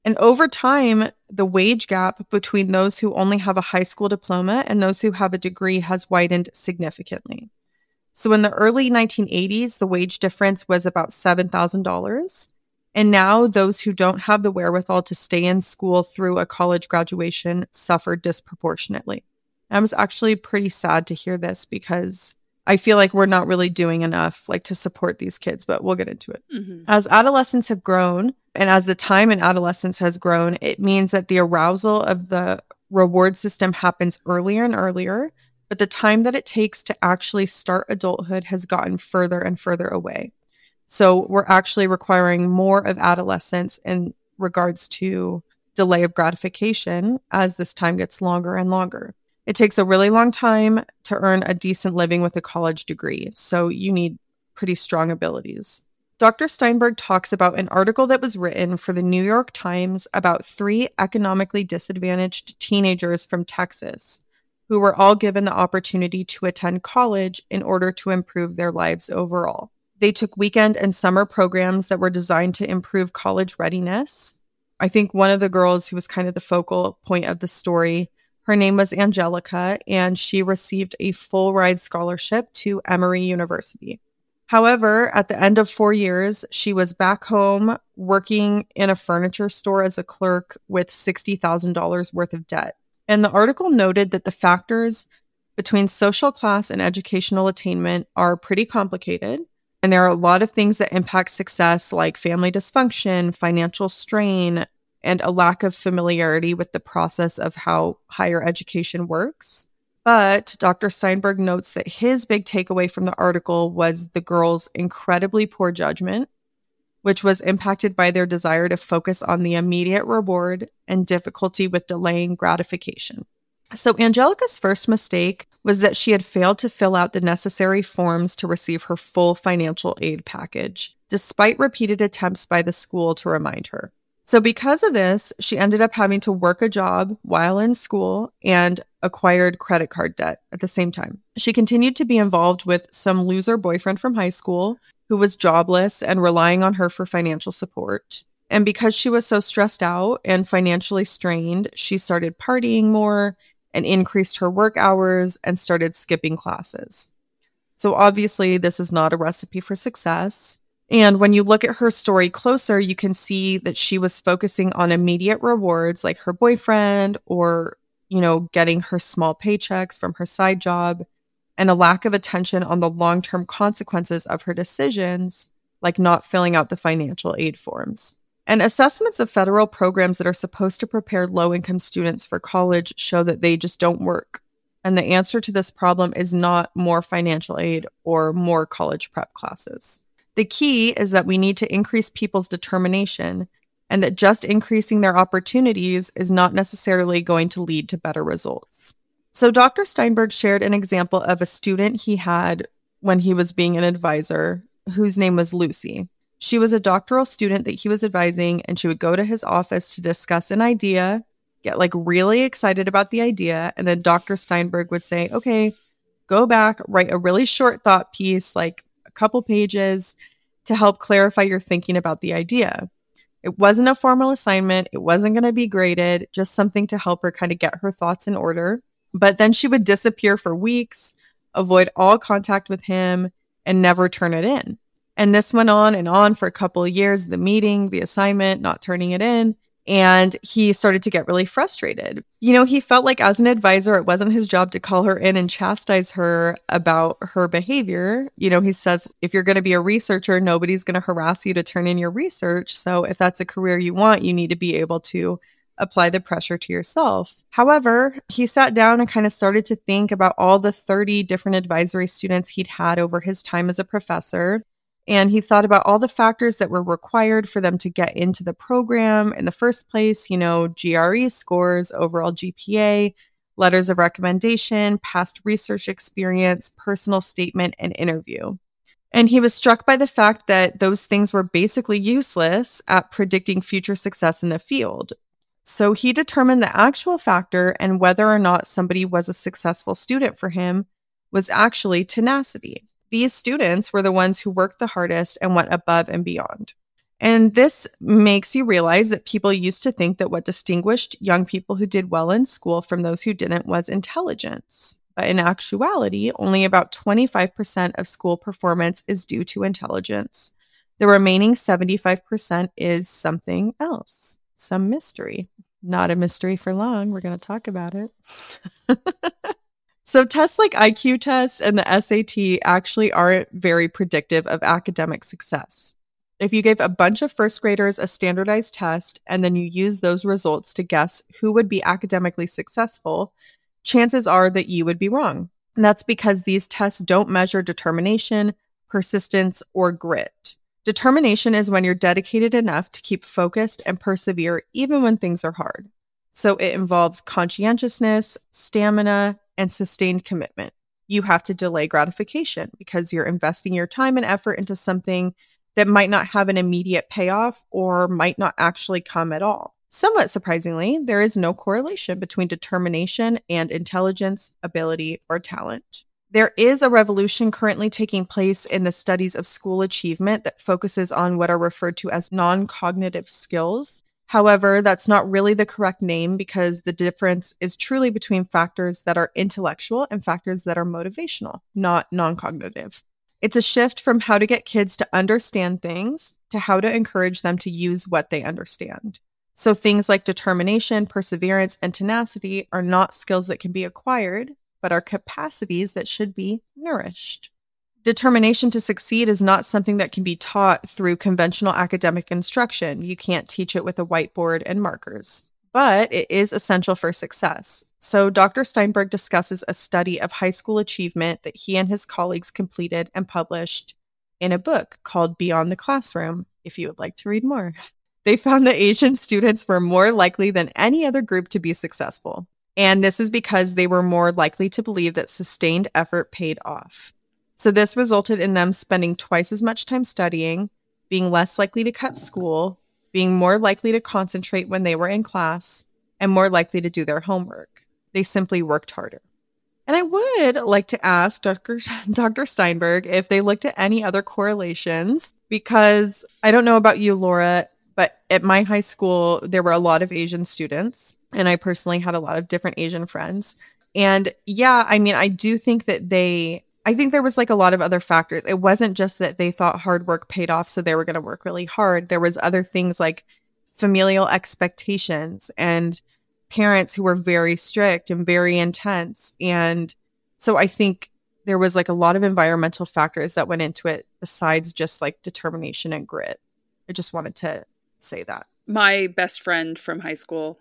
And over time, the wage gap between those who only have a high school diploma and those who have a degree has widened significantly. So in the early 1980s, the wage difference was about $7,000. And now those who don't have the wherewithal to stay in school through a college graduation suffer disproportionately. I was actually pretty sad to hear this because I feel like we're not really doing enough like to support these kids, but we'll get into it. Mm-hmm. As adolescents have grown and as the time in adolescence has grown, it means that the arousal of the reward system happens earlier and earlier, but the time that it takes to actually start adulthood has gotten further and further away. So we're actually requiring more of adolescence in regards to delay of gratification as this time gets longer and longer. It takes a really long time to earn a decent living with a college degree, so you need pretty strong abilities. Dr. Steinberg talks about an article that was written for the New York Times about three economically disadvantaged teenagers from Texas who were all given the opportunity to attend college in order to improve their lives overall. They took weekend and summer programs that were designed to improve college readiness. I think one of the girls who was kind of the focal point of the story her name was Angelica, and she received a full ride scholarship to Emory University. However, at the end of four years, she was back home working in a furniture store as a clerk with $60,000 worth of debt. And the article noted that the factors between social class and educational attainment are pretty complicated. And there are a lot of things that impact success, like family dysfunction, financial strain, and a lack of familiarity with the process of how higher education works. But Dr. Steinberg notes that his big takeaway from the article was the girls' incredibly poor judgment, which was impacted by their desire to focus on the immediate reward and difficulty with delaying gratification. So, Angelica's first mistake was that she had failed to fill out the necessary forms to receive her full financial aid package, despite repeated attempts by the school to remind her. So, because of this, she ended up having to work a job while in school and acquired credit card debt at the same time. She continued to be involved with some loser boyfriend from high school who was jobless and relying on her for financial support. And because she was so stressed out and financially strained, she started partying more and increased her work hours and started skipping classes. So, obviously, this is not a recipe for success. And when you look at her story closer, you can see that she was focusing on immediate rewards like her boyfriend or, you know, getting her small paychecks from her side job and a lack of attention on the long term consequences of her decisions, like not filling out the financial aid forms. And assessments of federal programs that are supposed to prepare low income students for college show that they just don't work. And the answer to this problem is not more financial aid or more college prep classes. The key is that we need to increase people's determination and that just increasing their opportunities is not necessarily going to lead to better results. So, Dr. Steinberg shared an example of a student he had when he was being an advisor, whose name was Lucy. She was a doctoral student that he was advising, and she would go to his office to discuss an idea, get like really excited about the idea. And then Dr. Steinberg would say, Okay, go back, write a really short thought piece, like couple pages to help clarify your thinking about the idea. It wasn't a formal assignment, it wasn't going to be graded, just something to help her kind of get her thoughts in order. But then she would disappear for weeks, avoid all contact with him, and never turn it in. And this went on and on for a couple years the meeting, the assignment, not turning it in and he started to get really frustrated. You know, he felt like as an advisor, it wasn't his job to call her in and chastise her about her behavior. You know, he says, if you're going to be a researcher, nobody's going to harass you to turn in your research. So if that's a career you want, you need to be able to apply the pressure to yourself. However, he sat down and kind of started to think about all the 30 different advisory students he'd had over his time as a professor. And he thought about all the factors that were required for them to get into the program in the first place, you know, GRE scores, overall GPA, letters of recommendation, past research experience, personal statement, and interview. And he was struck by the fact that those things were basically useless at predicting future success in the field. So he determined the actual factor and whether or not somebody was a successful student for him was actually tenacity these students were the ones who worked the hardest and went above and beyond. And this makes you realize that people used to think that what distinguished young people who did well in school from those who didn't was intelligence. But in actuality, only about 25% of school performance is due to intelligence. The remaining 75% is something else, some mystery. Not a mystery for long. We're going to talk about it. So tests like IQ tests and the SAT actually aren't very predictive of academic success. If you gave a bunch of first graders a standardized test and then you use those results to guess who would be academically successful, chances are that you would be wrong. And that's because these tests don't measure determination, persistence, or grit. Determination is when you're dedicated enough to keep focused and persevere even when things are hard. So it involves conscientiousness, stamina, and sustained commitment. You have to delay gratification because you're investing your time and effort into something that might not have an immediate payoff or might not actually come at all. Somewhat surprisingly, there is no correlation between determination and intelligence, ability, or talent. There is a revolution currently taking place in the studies of school achievement that focuses on what are referred to as non cognitive skills. However, that's not really the correct name because the difference is truly between factors that are intellectual and factors that are motivational, not non cognitive. It's a shift from how to get kids to understand things to how to encourage them to use what they understand. So, things like determination, perseverance, and tenacity are not skills that can be acquired, but are capacities that should be nourished. Determination to succeed is not something that can be taught through conventional academic instruction. You can't teach it with a whiteboard and markers, but it is essential for success. So, Dr. Steinberg discusses a study of high school achievement that he and his colleagues completed and published in a book called Beyond the Classroom, if you would like to read more. They found that Asian students were more likely than any other group to be successful. And this is because they were more likely to believe that sustained effort paid off. So, this resulted in them spending twice as much time studying, being less likely to cut school, being more likely to concentrate when they were in class, and more likely to do their homework. They simply worked harder. And I would like to ask Dr. Dr. Steinberg if they looked at any other correlations, because I don't know about you, Laura, but at my high school, there were a lot of Asian students, and I personally had a lot of different Asian friends. And yeah, I mean, I do think that they I think there was like a lot of other factors. It wasn't just that they thought hard work paid off, so they were going to work really hard. There was other things like familial expectations and parents who were very strict and very intense. And so I think there was like a lot of environmental factors that went into it besides just like determination and grit. I just wanted to say that. My best friend from high school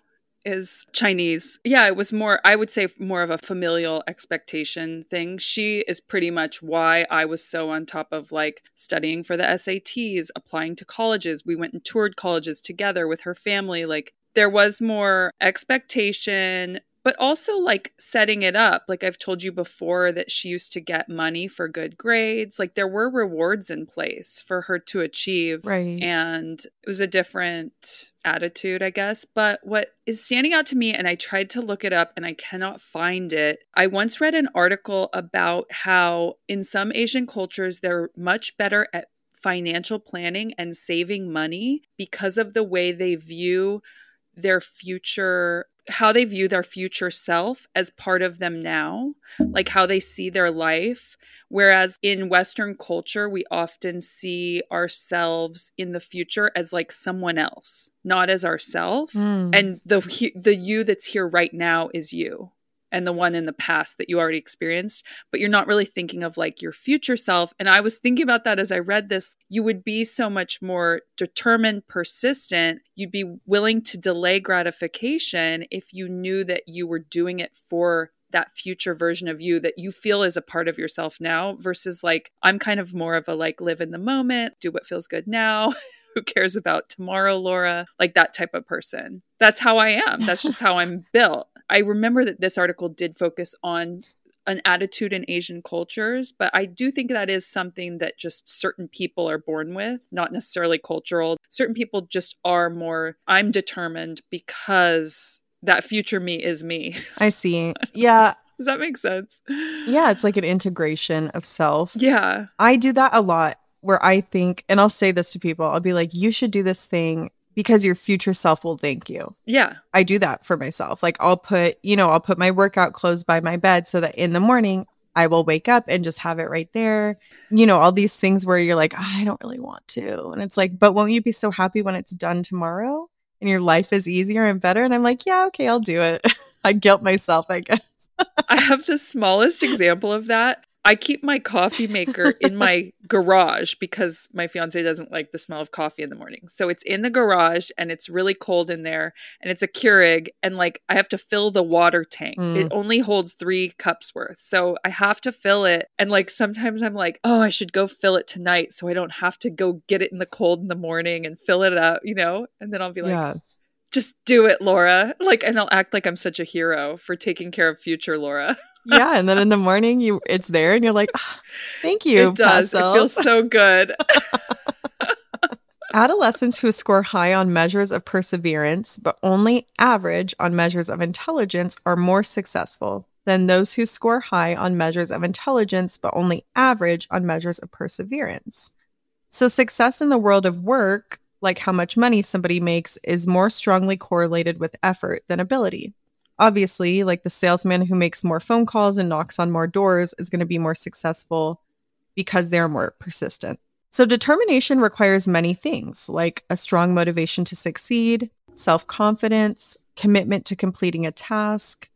is Chinese. Yeah, it was more, I would say, more of a familial expectation thing. She is pretty much why I was so on top of like studying for the SATs, applying to colleges. We went and toured colleges together with her family. Like, there was more expectation, but also like setting it up. Like I've told you before that she used to get money for good grades. Like there were rewards in place for her to achieve. Right. And it was a different attitude, I guess. But what is standing out to me, and I tried to look it up and I cannot find it. I once read an article about how in some Asian cultures, they're much better at financial planning and saving money because of the way they view their future how they view their future self as part of them now, like how they see their life. Whereas in Western culture, we often see ourselves in the future as like someone else, not as ourself. Mm. And the the you that's here right now is you and the one in the past that you already experienced, but you're not really thinking of like your future self. And I was thinking about that as I read this. You would be so much more determined, persistent. You'd be willing to delay gratification if you knew that you were doing it for that future version of you that you feel is a part of yourself now versus like I'm kind of more of a like live in the moment, do what feels good now. Who cares about tomorrow, Laura? Like that type of person. That's how I am. That's just how I'm built. I remember that this article did focus on an attitude in Asian cultures, but I do think that is something that just certain people are born with, not necessarily cultural. Certain people just are more, I'm determined because that future me is me. I see. Yeah. Does that make sense? Yeah, it's like an integration of self. Yeah. I do that a lot where I think, and I'll say this to people I'll be like, you should do this thing because your future self will thank you. Yeah. I do that for myself. Like I'll put, you know, I'll put my workout clothes by my bed so that in the morning I will wake up and just have it right there. You know, all these things where you're like, oh, I don't really want to. And it's like, but won't you be so happy when it's done tomorrow and your life is easier and better? And I'm like, yeah, okay, I'll do it. I guilt myself, I guess. I have the smallest example of that. I keep my coffee maker in my garage because my fiance doesn't like the smell of coffee in the morning. So it's in the garage and it's really cold in there and it's a Keurig and like I have to fill the water tank. Mm. It only holds 3 cups worth. So I have to fill it and like sometimes I'm like, "Oh, I should go fill it tonight so I don't have to go get it in the cold in the morning and fill it up, you know?" And then I'll be like, yeah just do it, Laura. Like, and I'll act like I'm such a hero for taking care of future Laura. yeah, and then in the morning, you it's there, and you're like, oh, "Thank you." It does. It feels so good. Adolescents who score high on measures of perseverance, but only average on measures of intelligence, are more successful than those who score high on measures of intelligence, but only average on measures of perseverance. So, success in the world of work, like how much money somebody makes, is more strongly correlated with effort than ability. Obviously, like the salesman who makes more phone calls and knocks on more doors is going to be more successful because they're more persistent. So, determination requires many things like a strong motivation to succeed, self confidence, commitment to completing a task,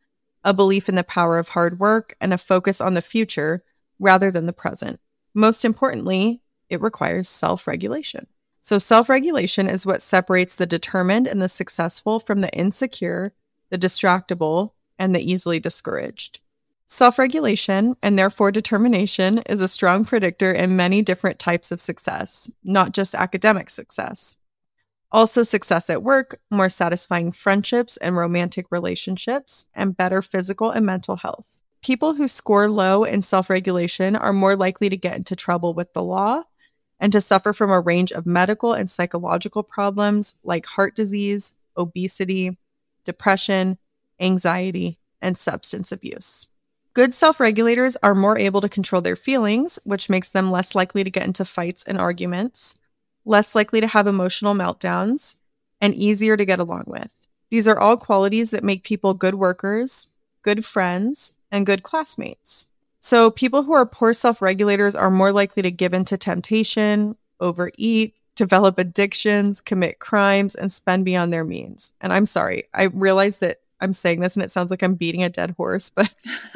a belief in the power of hard work, and a focus on the future rather than the present. Most importantly, it requires self regulation. So, self regulation is what separates the determined and the successful from the insecure, the distractible, and the easily discouraged. Self regulation, and therefore determination, is a strong predictor in many different types of success, not just academic success. Also, success at work, more satisfying friendships and romantic relationships, and better physical and mental health. People who score low in self regulation are more likely to get into trouble with the law and to suffer from a range of medical and psychological problems like heart disease, obesity, depression, anxiety, and substance abuse. Good self regulators are more able to control their feelings, which makes them less likely to get into fights and arguments, less likely to have emotional meltdowns, and easier to get along with. These are all qualities that make people good workers, good friends, and good classmates. So, people who are poor self regulators are more likely to give in to temptation, overeat, develop addictions, commit crimes, and spend beyond their means. And I'm sorry, I realize that I'm saying this and it sounds like I'm beating a dead horse, but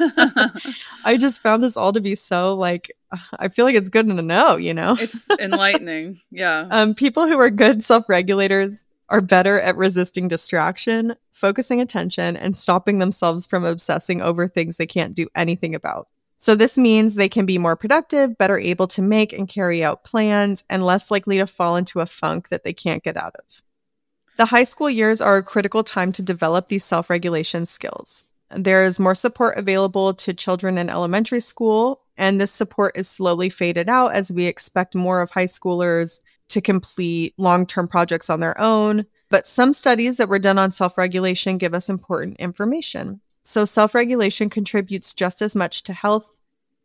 I just found this all to be so like, I feel like it's good to know, you know? it's enlightening. Yeah. Um, people who are good self regulators are better at resisting distraction, focusing attention, and stopping themselves from obsessing over things they can't do anything about. So, this means they can be more productive, better able to make and carry out plans, and less likely to fall into a funk that they can't get out of. The high school years are a critical time to develop these self regulation skills. There is more support available to children in elementary school, and this support is slowly faded out as we expect more of high schoolers to complete long term projects on their own. But some studies that were done on self regulation give us important information. So, self regulation contributes just as much to health,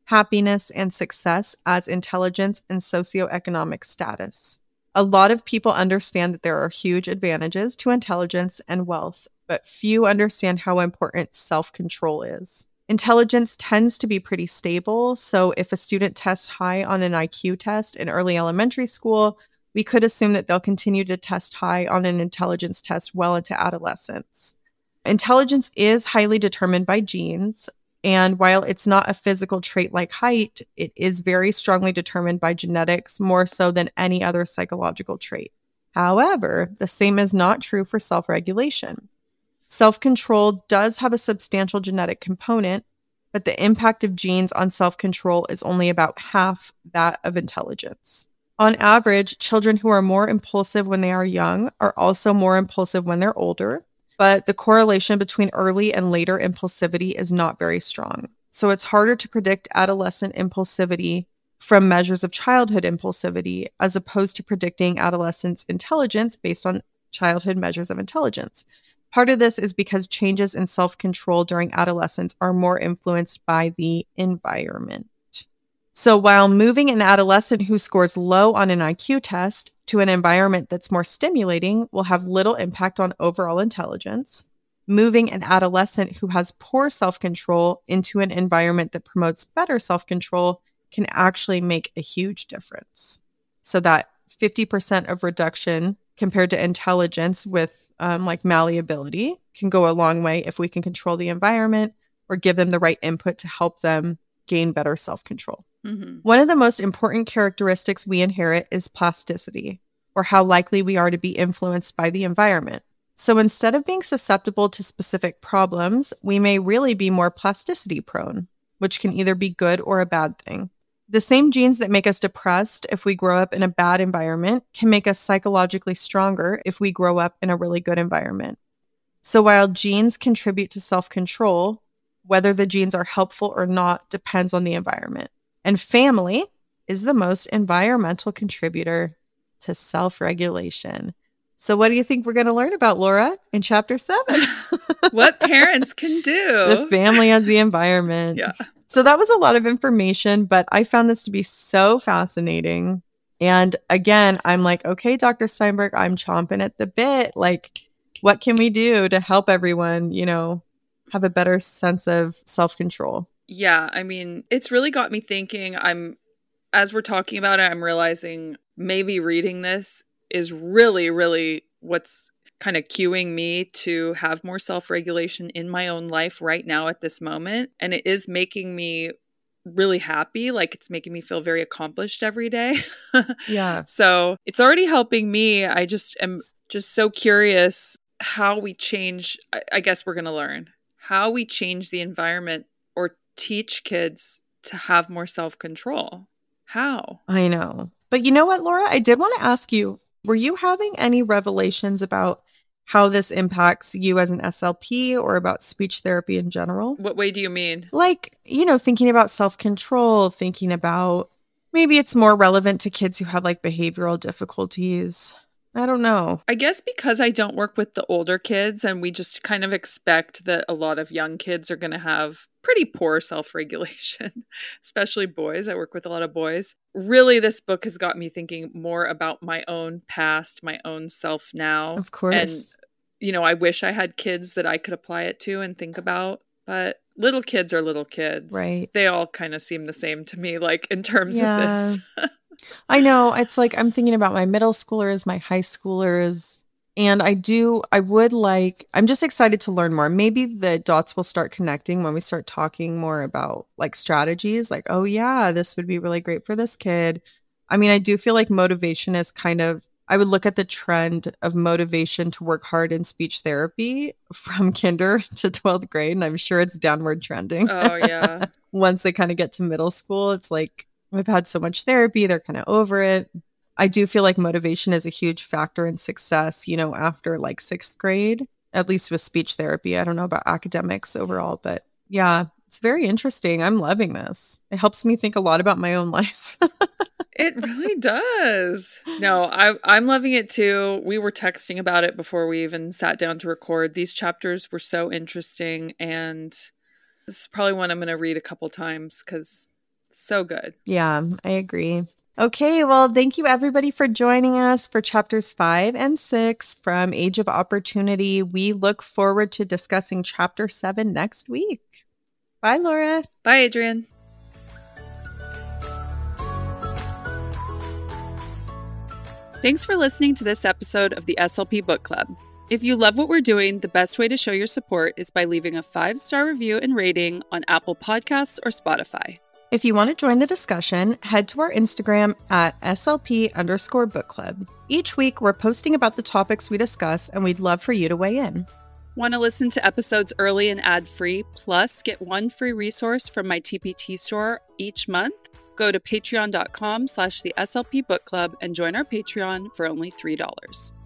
happiness, and success as intelligence and socioeconomic status. A lot of people understand that there are huge advantages to intelligence and wealth, but few understand how important self control is. Intelligence tends to be pretty stable, so if a student tests high on an IQ test in early elementary school, we could assume that they'll continue to test high on an intelligence test well into adolescence. Intelligence is highly determined by genes. And while it's not a physical trait like height, it is very strongly determined by genetics more so than any other psychological trait. However, the same is not true for self regulation. Self control does have a substantial genetic component, but the impact of genes on self control is only about half that of intelligence. On average, children who are more impulsive when they are young are also more impulsive when they're older, but the correlation between early and later impulsivity is not very strong. So it's harder to predict adolescent impulsivity from measures of childhood impulsivity as opposed to predicting adolescents' intelligence based on childhood measures of intelligence. Part of this is because changes in self control during adolescence are more influenced by the environment. So while moving an adolescent who scores low on an IQ test to an environment that's more stimulating will have little impact on overall intelligence, moving an adolescent who has poor self control into an environment that promotes better self control can actually make a huge difference. So that 50% of reduction compared to intelligence with um, like malleability can go a long way if we can control the environment or give them the right input to help them gain better self control. Mm-hmm. One of the most important characteristics we inherit is plasticity, or how likely we are to be influenced by the environment. So instead of being susceptible to specific problems, we may really be more plasticity prone, which can either be good or a bad thing. The same genes that make us depressed if we grow up in a bad environment can make us psychologically stronger if we grow up in a really good environment. So while genes contribute to self control, whether the genes are helpful or not depends on the environment. And family is the most environmental contributor to self regulation. So, what do you think we're going to learn about Laura in chapter seven? what parents can do. The family as the environment. Yeah. So, that was a lot of information, but I found this to be so fascinating. And again, I'm like, okay, Dr. Steinberg, I'm chomping at the bit. Like, what can we do to help everyone, you know, have a better sense of self control? Yeah, I mean, it's really got me thinking. I'm, as we're talking about it, I'm realizing maybe reading this is really, really what's kind of cueing me to have more self regulation in my own life right now at this moment. And it is making me really happy. Like it's making me feel very accomplished every day. yeah. So it's already helping me. I just am just so curious how we change. I, I guess we're going to learn how we change the environment or teach kids to have more self control. How? I know. But you know what, Laura? I did want to ask you were you having any revelations about how this impacts you as an SLP or about speech therapy in general? What way do you mean? Like, you know, thinking about self control, thinking about maybe it's more relevant to kids who have like behavioral difficulties. I don't know. I guess because I don't work with the older kids and we just kind of expect that a lot of young kids are going to have pretty poor self regulation, especially boys. I work with a lot of boys. Really, this book has got me thinking more about my own past, my own self now. Of course. And, you know, I wish I had kids that I could apply it to and think about, but little kids are little kids. Right. They all kind of seem the same to me, like in terms yeah. of this. I know. It's like I'm thinking about my middle schoolers, my high schoolers. And I do, I would like, I'm just excited to learn more. Maybe the dots will start connecting when we start talking more about like strategies, like, oh, yeah, this would be really great for this kid. I mean, I do feel like motivation is kind of, I would look at the trend of motivation to work hard in speech therapy from kinder to 12th grade. And I'm sure it's downward trending. Oh, yeah. Once they kind of get to middle school, it's like, We've had so much therapy, they're kind of over it. I do feel like motivation is a huge factor in success, you know, after like sixth grade, at least with speech therapy. I don't know about academics overall, but yeah, it's very interesting. I'm loving this. It helps me think a lot about my own life. it really does. No, I, I'm loving it too. We were texting about it before we even sat down to record. These chapters were so interesting. And this is probably one I'm going to read a couple times because so good. Yeah, I agree. Okay, well, thank you everybody for joining us for chapters five and six from Age of Opportunity. We look forward to discussing chapter seven next week. Bye, Laura. Bye, Adrianne. Thanks for listening to this episode of the SLP Book Club. If you love what we're doing, the best way to show your support is by leaving a five star review and rating on Apple Podcasts or Spotify. If you want to join the discussion, head to our Instagram at SLP underscore book club. Each week, we're posting about the topics we discuss, and we'd love for you to weigh in. Want to listen to episodes early and ad free, plus get one free resource from my TPT store each month? Go to patreon.com slash the SLP book club and join our Patreon for only $3.